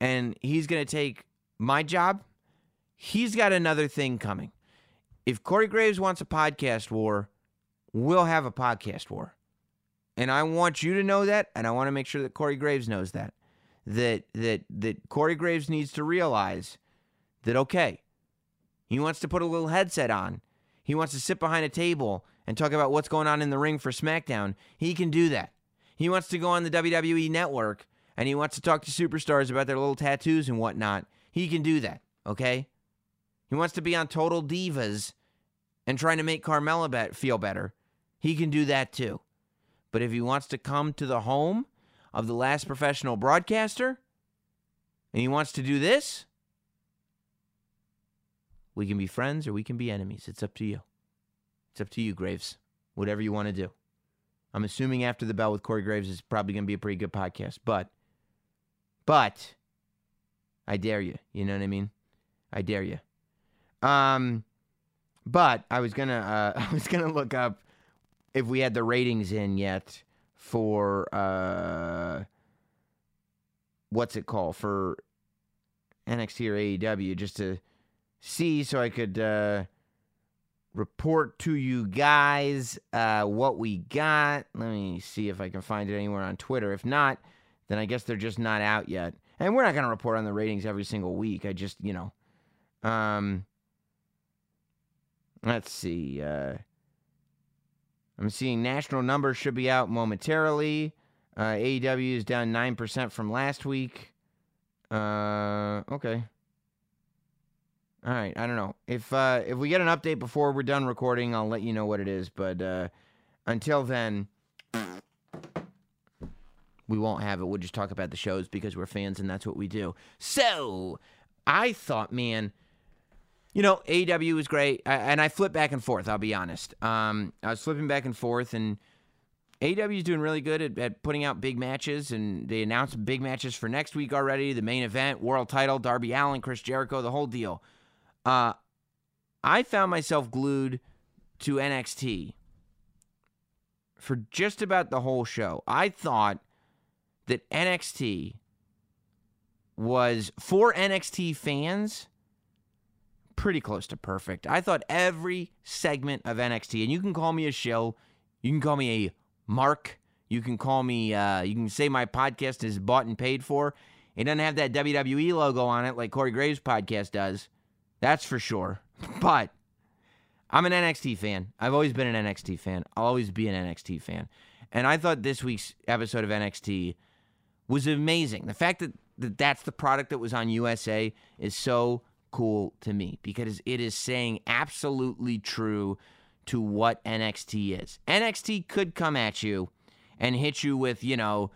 and he's going to take my job, he's got another thing coming. If Corey Graves wants a podcast war, we'll have a podcast war. And I want you to know that, and I want to make sure that Corey Graves knows that. That that that Corey Graves needs to realize that okay, he wants to put a little headset on. He wants to sit behind a table and talk about what's going on in the ring for SmackDown. He can do that. He wants to go on the WWE network and he wants to talk to superstars about their little tattoos and whatnot. He can do that, okay? He wants to be on Total Divas and trying to make Carmella bet, feel better. He can do that too. But if he wants to come to the home of the last professional broadcaster and he wants to do this, we can be friends or we can be enemies. It's up to you. It's up to you, Graves. Whatever you want to do. I'm assuming after the bell with Corey Graves is probably going to be a pretty good podcast, but, but, I dare you. You know what I mean? I dare you. Um, but I was gonna, uh, I was gonna look up if we had the ratings in yet for uh, what's it called for NXT or AEW, just to see so I could uh, report to you guys uh, what we got. Let me see if I can find it anywhere on Twitter. If not, then I guess they're just not out yet. And we're not going to report on the ratings every single week. I just, you know, um, let's see. Uh, I'm seeing national numbers should be out momentarily. Uh, AEW is down 9% from last week. Uh, okay. All right, I don't know. If uh, if we get an update before we're done recording, I'll let you know what it is. But uh, until then, we won't have it. We'll just talk about the shows because we're fans and that's what we do. So I thought, man, you know, AEW was great, I, and I flip back and forth. I'll be honest. Um, I was flipping back and forth, and AEW is doing really good at, at putting out big matches, and they announced big matches for next week already. The main event, world title, Darby Allin, Chris Jericho, the whole deal. Uh, I found myself glued to NXT for just about the whole show. I thought that NXT was for NXT fans pretty close to perfect. I thought every segment of NXT, and you can call me a shill, you can call me a mark, you can call me, uh, you can say my podcast is bought and paid for. It doesn't have that WWE logo on it like Corey Graves' podcast does. That's for sure. But I'm an NXT fan. I've always been an NXT fan. I'll always be an NXT fan. And I thought this week's episode of NXT was amazing. The fact that, that that's the product that was on USA is so cool to me because it is saying absolutely true to what NXT is. NXT could come at you and hit you with, you know,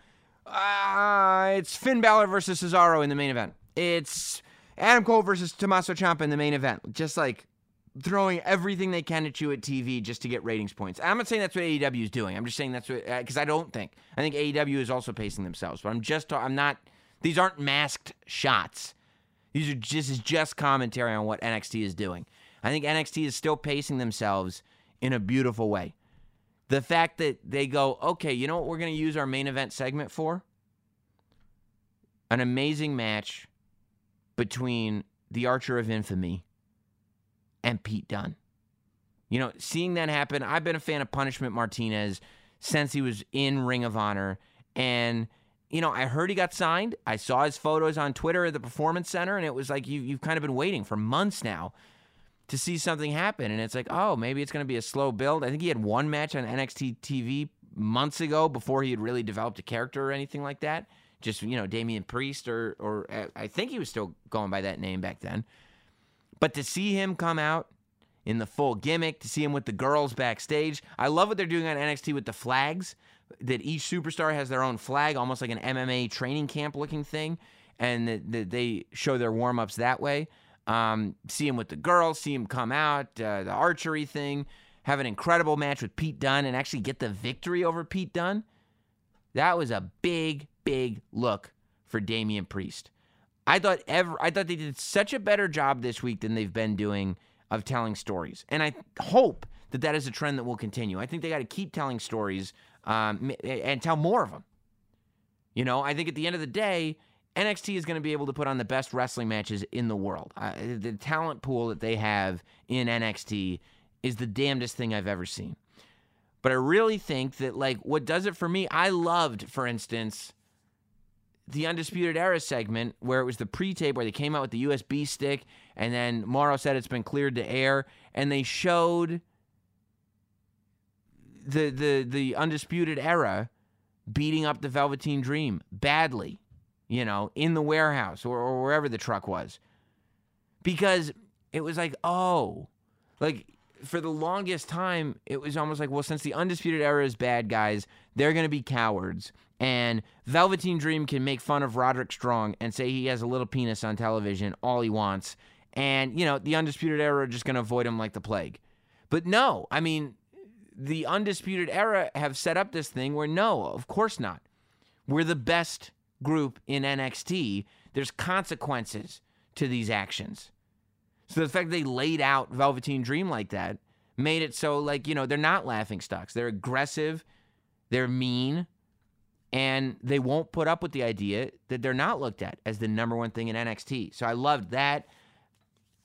uh, it's Finn Balor versus Cesaro in the main event. It's Adam Cole versus Tommaso Ciampa in the main event. Just like throwing everything they can at you at TV just to get ratings points. I'm not saying that's what AEW is doing. I'm just saying that's what because uh, I don't think I think AEW is also pacing themselves. But I'm just I'm not. These aren't masked shots. These are just is just commentary on what NXT is doing. I think NXT is still pacing themselves in a beautiful way. The fact that they go, okay, you know what we're going to use our main event segment for? An amazing match between the Archer of Infamy and Pete Dunne. You know, seeing that happen, I've been a fan of Punishment Martinez since he was in Ring of Honor. And, you know, I heard he got signed. I saw his photos on Twitter at the Performance Center, and it was like you, you've kind of been waiting for months now to see something happen. And it's like, oh, maybe it's going to be a slow build. I think he had one match on NXT TV months ago before he had really developed a character or anything like that. Just you know Damian Priest or or uh, I think he was still going by that name back then. But to see him come out in the full gimmick, to see him with the girls backstage, I love what they're doing on NXT with the flags. That each superstar has their own flag, almost like an MMA training camp looking thing, and that, they show their warm ups that way. Um, see him with the girls, see him come out, uh, the archery thing, have an incredible match with Pete Dunne, and actually get the victory over Pete Dunne. That was a big, big look for Damian Priest. I thought ever I thought they did such a better job this week than they've been doing of telling stories, and I hope that that is a trend that will continue. I think they got to keep telling stories um, and tell more of them. You know, I think at the end of the day, NXT is going to be able to put on the best wrestling matches in the world. The talent pool that they have in NXT is the damnedest thing I've ever seen. But I really think that, like, what does it for me, I loved, for instance, the Undisputed Era segment where it was the pre tape where they came out with the USB stick and then Mauro said it's been cleared to air and they showed the the the Undisputed Era beating up the Velveteen Dream badly, you know, in the warehouse or, or wherever the truck was. Because it was like, oh, like for the longest time, it was almost like, well, since the Undisputed Era is bad guys, they're going to be cowards. And Velveteen Dream can make fun of Roderick Strong and say he has a little penis on television, all he wants. And, you know, the Undisputed Era are just going to avoid him like the plague. But no, I mean, the Undisputed Era have set up this thing where no, of course not. We're the best group in NXT. There's consequences to these actions. So the fact they laid out Velveteen Dream like that made it so like, you know, they're not laughing stocks. They're aggressive, they're mean, and they won't put up with the idea that they're not looked at as the number one thing in NXT. So I loved that.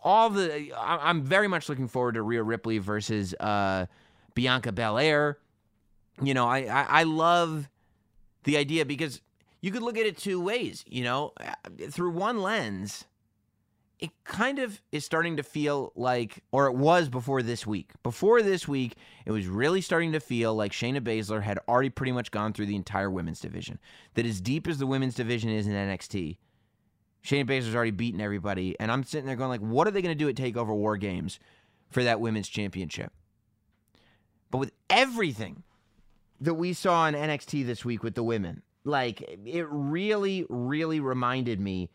All the I'm very much looking forward to Rhea Ripley versus uh, Bianca Belair. You know, I, I I love the idea because you could look at it two ways. You know, through one lens, it kind of is starting to feel like, or it was before this week. Before this week, it was really starting to feel like Shayna Baszler had already pretty much gone through the entire women's division. That as deep as the women's division is in NXT, Shayna Baszler's already beaten everybody. And I'm sitting there going, like, what are they going to do at TakeOver War Games for that women's championship? But with everything that we saw in NXT this week with the women, like, it really, really reminded me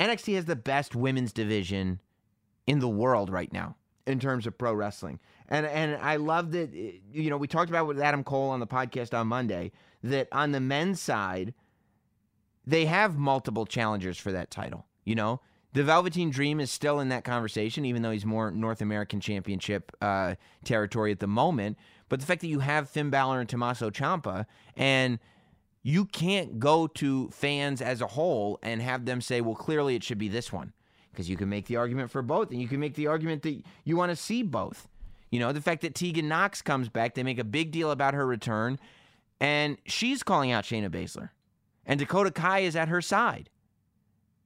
NXT has the best women's division in the world right now in terms of pro wrestling. And and I love that you know, we talked about with Adam Cole on the podcast on Monday that on the men's side they have multiple challengers for that title, you know? The Velveteen Dream is still in that conversation, even though he's more North American Championship uh, territory at the moment. But the fact that you have Finn Balor and Tommaso Ciampa, and you can't go to fans as a whole and have them say, well, clearly it should be this one. Because you can make the argument for both, and you can make the argument that you want to see both. You know, the fact that Tegan Nox comes back, they make a big deal about her return, and she's calling out Shayna Baszler. And Dakota Kai is at her side.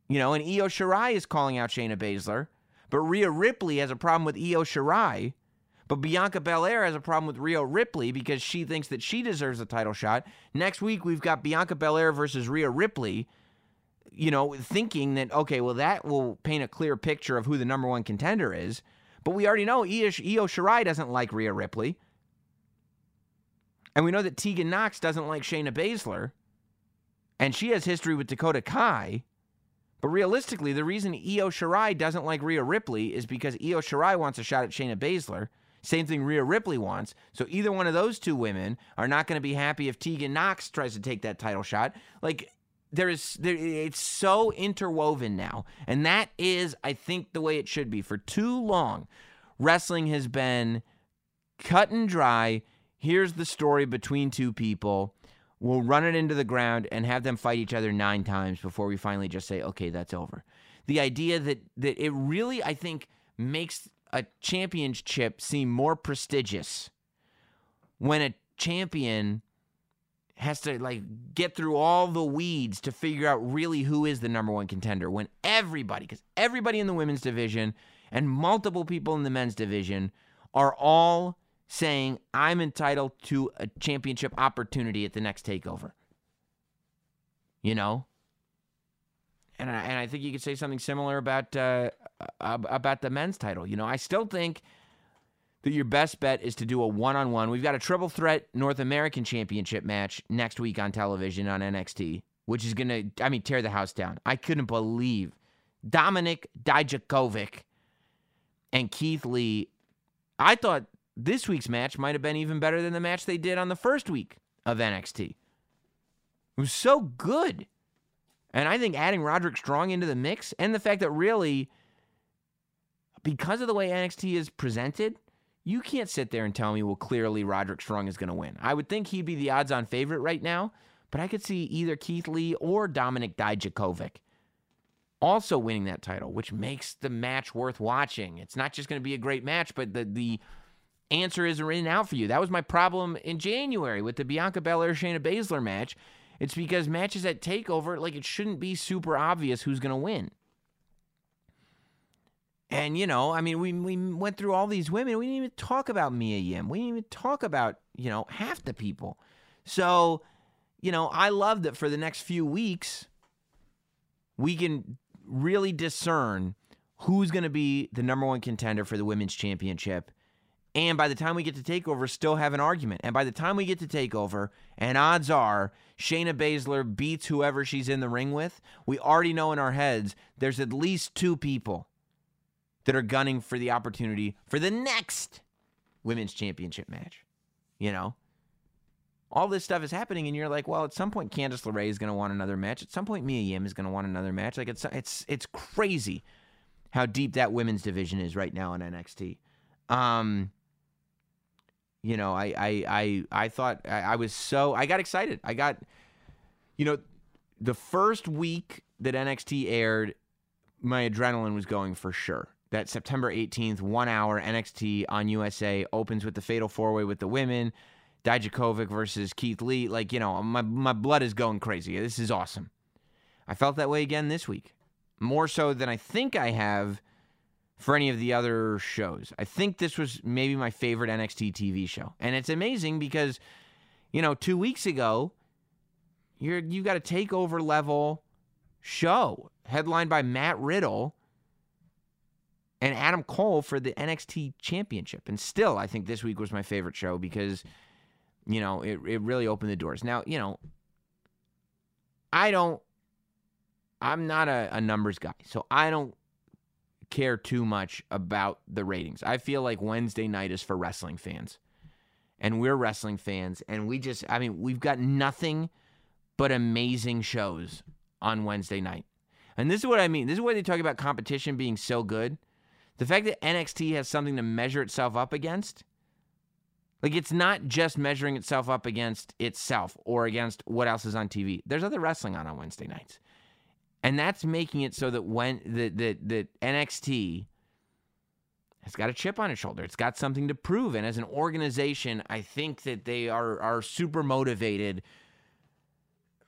You know, and Io Shirai is calling out Shayna Baszler, but Rhea Ripley has a problem with Io Shirai but Bianca Belair has a problem with Rhea Ripley because she thinks that she deserves a title shot. Next week, we've got Bianca Belair versus Rhea Ripley, you know, thinking that, okay, well, that will paint a clear picture of who the number one contender is. But we already know Io, Shirai doesn't like Rhea Ripley. And we know that Tegan Nox doesn't like Shayna Baszler. And she has history with Dakota Kai. But realistically, the reason Io Shirai doesn't like Rhea Ripley is because Io Shirai wants a shot at Shayna Baszler. Same thing Rhea Ripley wants. So either one of those two women are not going to be happy if Tegan Nox tries to take that title shot. Like there is there, it's so interwoven now. And that is I think the way it should be. For too long, wrestling has been cut and dry. Here's the story between two people. We'll run it into the ground and have them fight each other 9 times before we finally just say okay, that's over. The idea that that it really I think makes a championship seem more prestigious when a champion has to like get through all the weeds to figure out really who is the number one contender when everybody because everybody in the women's division and multiple people in the men's division are all saying i'm entitled to a championship opportunity at the next takeover you know. And I, and I think you could say something similar about uh, about the men's title. You know, I still think that your best bet is to do a one on one. We've got a triple threat North American Championship match next week on television on NXT, which is to, I mean, tear the house down. I couldn't believe Dominik Dijakovic and Keith Lee. I thought this week's match might have been even better than the match they did on the first week of NXT. It was so good. And I think adding Roderick Strong into the mix and the fact that really, because of the way NXT is presented, you can't sit there and tell me, well, clearly Roderick Strong is going to win. I would think he'd be the odds on favorite right now, but I could see either Keith Lee or Dominik Dijakovic also winning that title, which makes the match worth watching. It's not just going to be a great match, but the, the answer is written out for you. That was my problem in January with the Bianca Belair Shayna Baszler match. It's because matches at TakeOver, like it shouldn't be super obvious who's going to win. And, you know, I mean, we, we went through all these women. We didn't even talk about Mia Yim. We didn't even talk about, you know, half the people. So, you know, I love that for the next few weeks, we can really discern who's going to be the number one contender for the women's championship. And by the time we get to TakeOver, still have an argument. And by the time we get to TakeOver, and odds are Shayna Baszler beats whoever she's in the ring with, we already know in our heads there's at least two people that are gunning for the opportunity for the next women's championship match. You know? All this stuff is happening, and you're like, well, at some point Candice LeRae is going to want another match. At some point Mia Yim is going to want another match. Like it's it's it's crazy how deep that women's division is right now in NXT. Um, you know, I I I I thought I, I was so I got excited. I got, you know, the first week that NXT aired, my adrenaline was going for sure that September 18th, one hour NXT on USA opens with the Fatal Four Way with the women, Dijakovic versus Keith Lee. Like you know, my my blood is going crazy. This is awesome. I felt that way again this week, more so than I think I have for any of the other shows. I think this was maybe my favorite NXT TV show, and it's amazing because you know two weeks ago, you're you've got a takeover level show headlined by Matt Riddle and Adam Cole for the NXT championship. And still, I think this week was my favorite show because, you know, it, it really opened the doors. Now, you know, I don't, I'm not a, a numbers guy, so I don't care too much about the ratings. I feel like Wednesday night is for wrestling fans. And we're wrestling fans, and we just, I mean, we've got nothing but amazing shows on Wednesday night. And this is what I mean. This is why they talk about competition being so good the fact that NXT has something to measure itself up against, like it's not just measuring itself up against itself or against what else is on TV. There's other wrestling on on Wednesday nights. And that's making it so that when the the, the NXT has got a chip on its shoulder. It's got something to prove. And as an organization, I think that they are are super motivated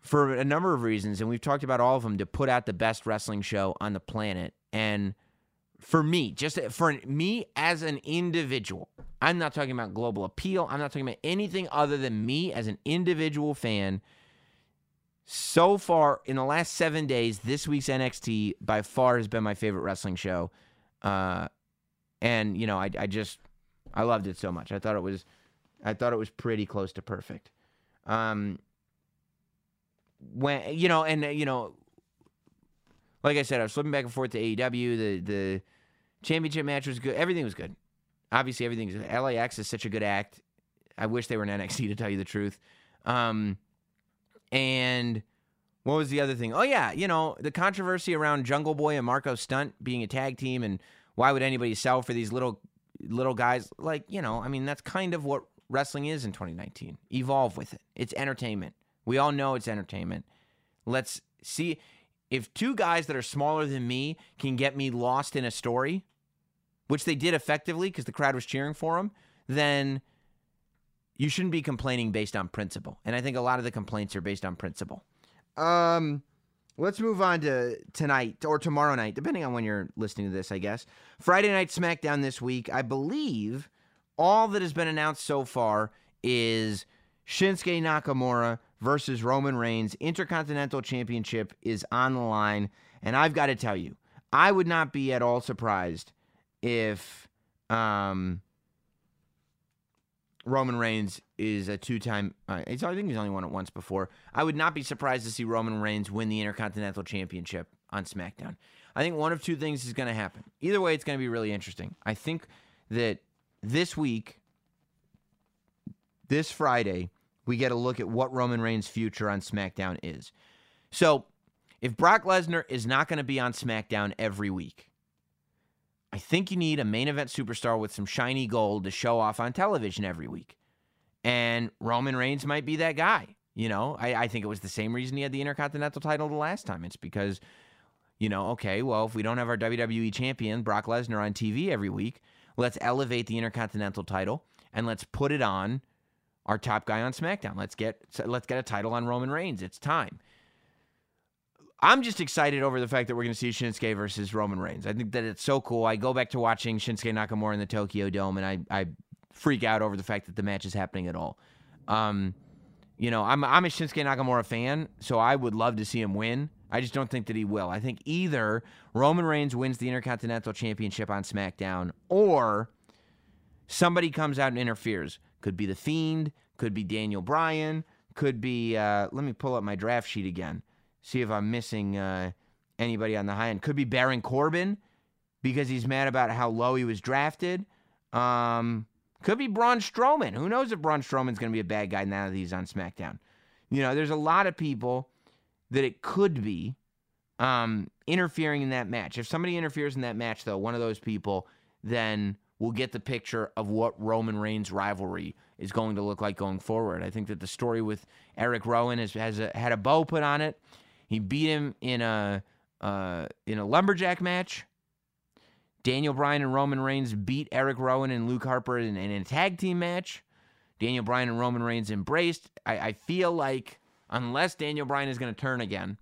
for a number of reasons, and we've talked about all of them to put out the best wrestling show on the planet. And for me, just for me as an individual. I'm not talking about global appeal. I'm not talking about anything other than me as an individual fan. So far, in the last seven days, this week's NXT by far has been my favorite wrestling show. Uh, and you know, I, I just I loved it so much. I thought it was I thought it was pretty close to perfect. Um, when you know, and you know, like I said, I was flipping back and forth to AEW. The the championship match was good. Everything was good. Obviously, everything's LAX is such a good act. I wish they were in NXT to tell you the truth. Um, and what was the other thing? Oh yeah, you know the controversy around Jungle Boy and Marko Stunt being a tag team, and why would anybody sell for these little little guys? Like you know, I mean that's kind of what wrestling is in 2019. Evolve with it. It's entertainment. We all know it's entertainment. Let's see if two guys that are smaller than me can get me lost in a story, which they did effectively because the crowd was cheering for them, then you shouldn't be complaining based on principle. And I think a lot of the complaints are based on principle. Um, let's move on to tonight or tomorrow night, depending on when you're listening to this, I guess. Friday night SmackDown this week. I believe all that has been announced so far is Shinsuke Nakamura versus Roman Reigns. Intercontinental Championship is on the line. And I've got to tell you, I would not be at all surprised if um, Roman Reigns is a two-time. Uh, I think he's only won it once before. I would not be surprised to see Roman Reigns win the Intercontinental Championship on SmackDown. I think one of two things is going to happen. Either way, it's going to be really interesting. I think that this week, this Friday, we get a look at what Roman Reigns' future on SmackDown is. So, if Brock Lesnar is not going to be on SmackDown every week, I think you need a main event superstar with some shiny gold to show off on television every week. And Roman Reigns might be that guy. You know, I, I think it was the same reason he had the Intercontinental title the last time. It's because, you know, okay, well, if we don't have our WWE champion, Brock Lesnar, on TV every week, let's elevate the Intercontinental title and let's put it on our top guy on SmackDown. Let's get let's get a title on Roman Reigns. It's time. I'm just excited over the fact that we're going to see Shinsuke versus Roman Reigns. I think that it's so cool. I go back to watching Shinsuke Nakamura in the Tokyo Dome, and I, I freak out over the fact that the match is happening at all. Um, you know, I'm I'm a Shinsuke Nakamura fan, so I would love to see him win. I just don't think that he will. I think either Roman Reigns wins the Intercontinental Championship on SmackDown, or somebody comes out and interferes. Could be the Fiend, could be Daniel Bryan, could be. Uh, let me pull up my draft sheet again see if I'm missing uh, anybody on the high end. Could be Baron Corbin because he's mad about how low he was drafted. Um, could be Braun Strowman. Who knows if Braun Strowman's going to be a bad guy now that he's on SmackDown? You know, there's a lot of people that it could be um, interfering in that match. If somebody interferes in that match, though, one of those people, then we'll get the picture of what Roman Reigns' rivalry is going to look like going forward. I think that the story with Eric Rowan has, has a, had a bow put on it. He beat him in a uh, in a lumberjack match. Daniel Bryan and Roman Reigns beat Eric Rowan and Luke Harper in, in a tag team match. Daniel Bryan and Roman Reigns embraced. I, I feel like unless Daniel Bryan is going to turn again,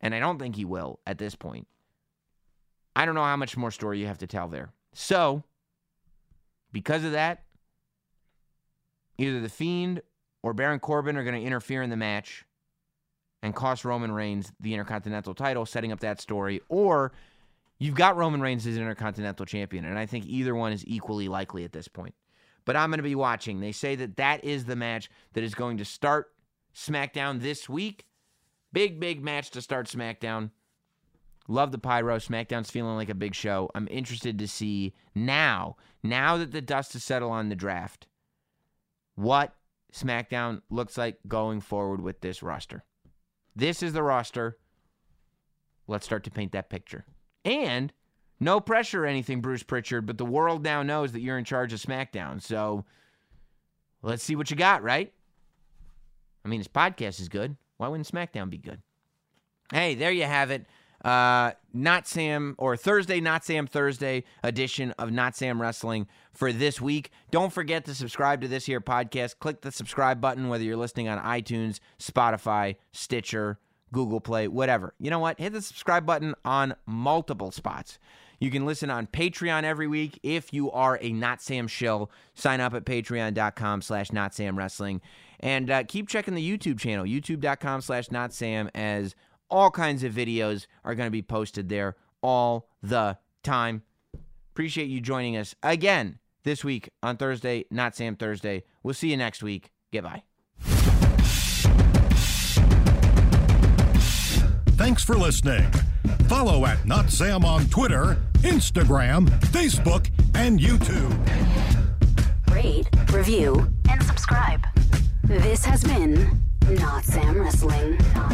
and I don't think he will at this point, I don't know how much more story you have to tell there. So, because of that, either The Fiend or Baron Corbin are going to interfere in the match and cost Roman Reigns the Intercontinental title, setting up that story, or you've got Roman Reigns as Intercontinental Champion, and I think either one is equally likely at this point. But I'm going to be watching. They say that that is the match that is going to start SmackDown this week. Big, big match to start SmackDown. Love the pyro. SmackDown's feeling like a big show. I'm interested to see now, now that the dust has settled on the draft, what SmackDown looks like going forward with this roster. This is the roster. Let's start to paint that picture. And no pressure or anything, Bruce Pritchard, but the world now knows that you're in charge of SmackDown. So let's see what you got, right? I mean, this podcast is good. Why wouldn't SmackDown be good? Hey, there you have it. Uh, not Sam or Thursday, not Sam Thursday edition of Not Sam Wrestling for this week. Don't forget to subscribe to this here podcast. Click the subscribe button whether you're listening on iTunes, Spotify, Stitcher, Google Play, whatever. You know what? Hit the subscribe button on multiple spots. You can listen on Patreon every week. If you are a Not Sam shill, sign up at patreon.com slash Not Sam Wrestling. And uh, keep checking the YouTube channel, youtube.com slash Not Sam, as all kinds of videos are going to be posted there all the time. Appreciate you joining us again this week on Thursday, Not Sam Thursday. We'll see you next week. Goodbye. Thanks for listening. Follow at Not Sam on Twitter, Instagram, Facebook, and YouTube. Rate, review, and subscribe. This has been Not Sam Wrestling. Not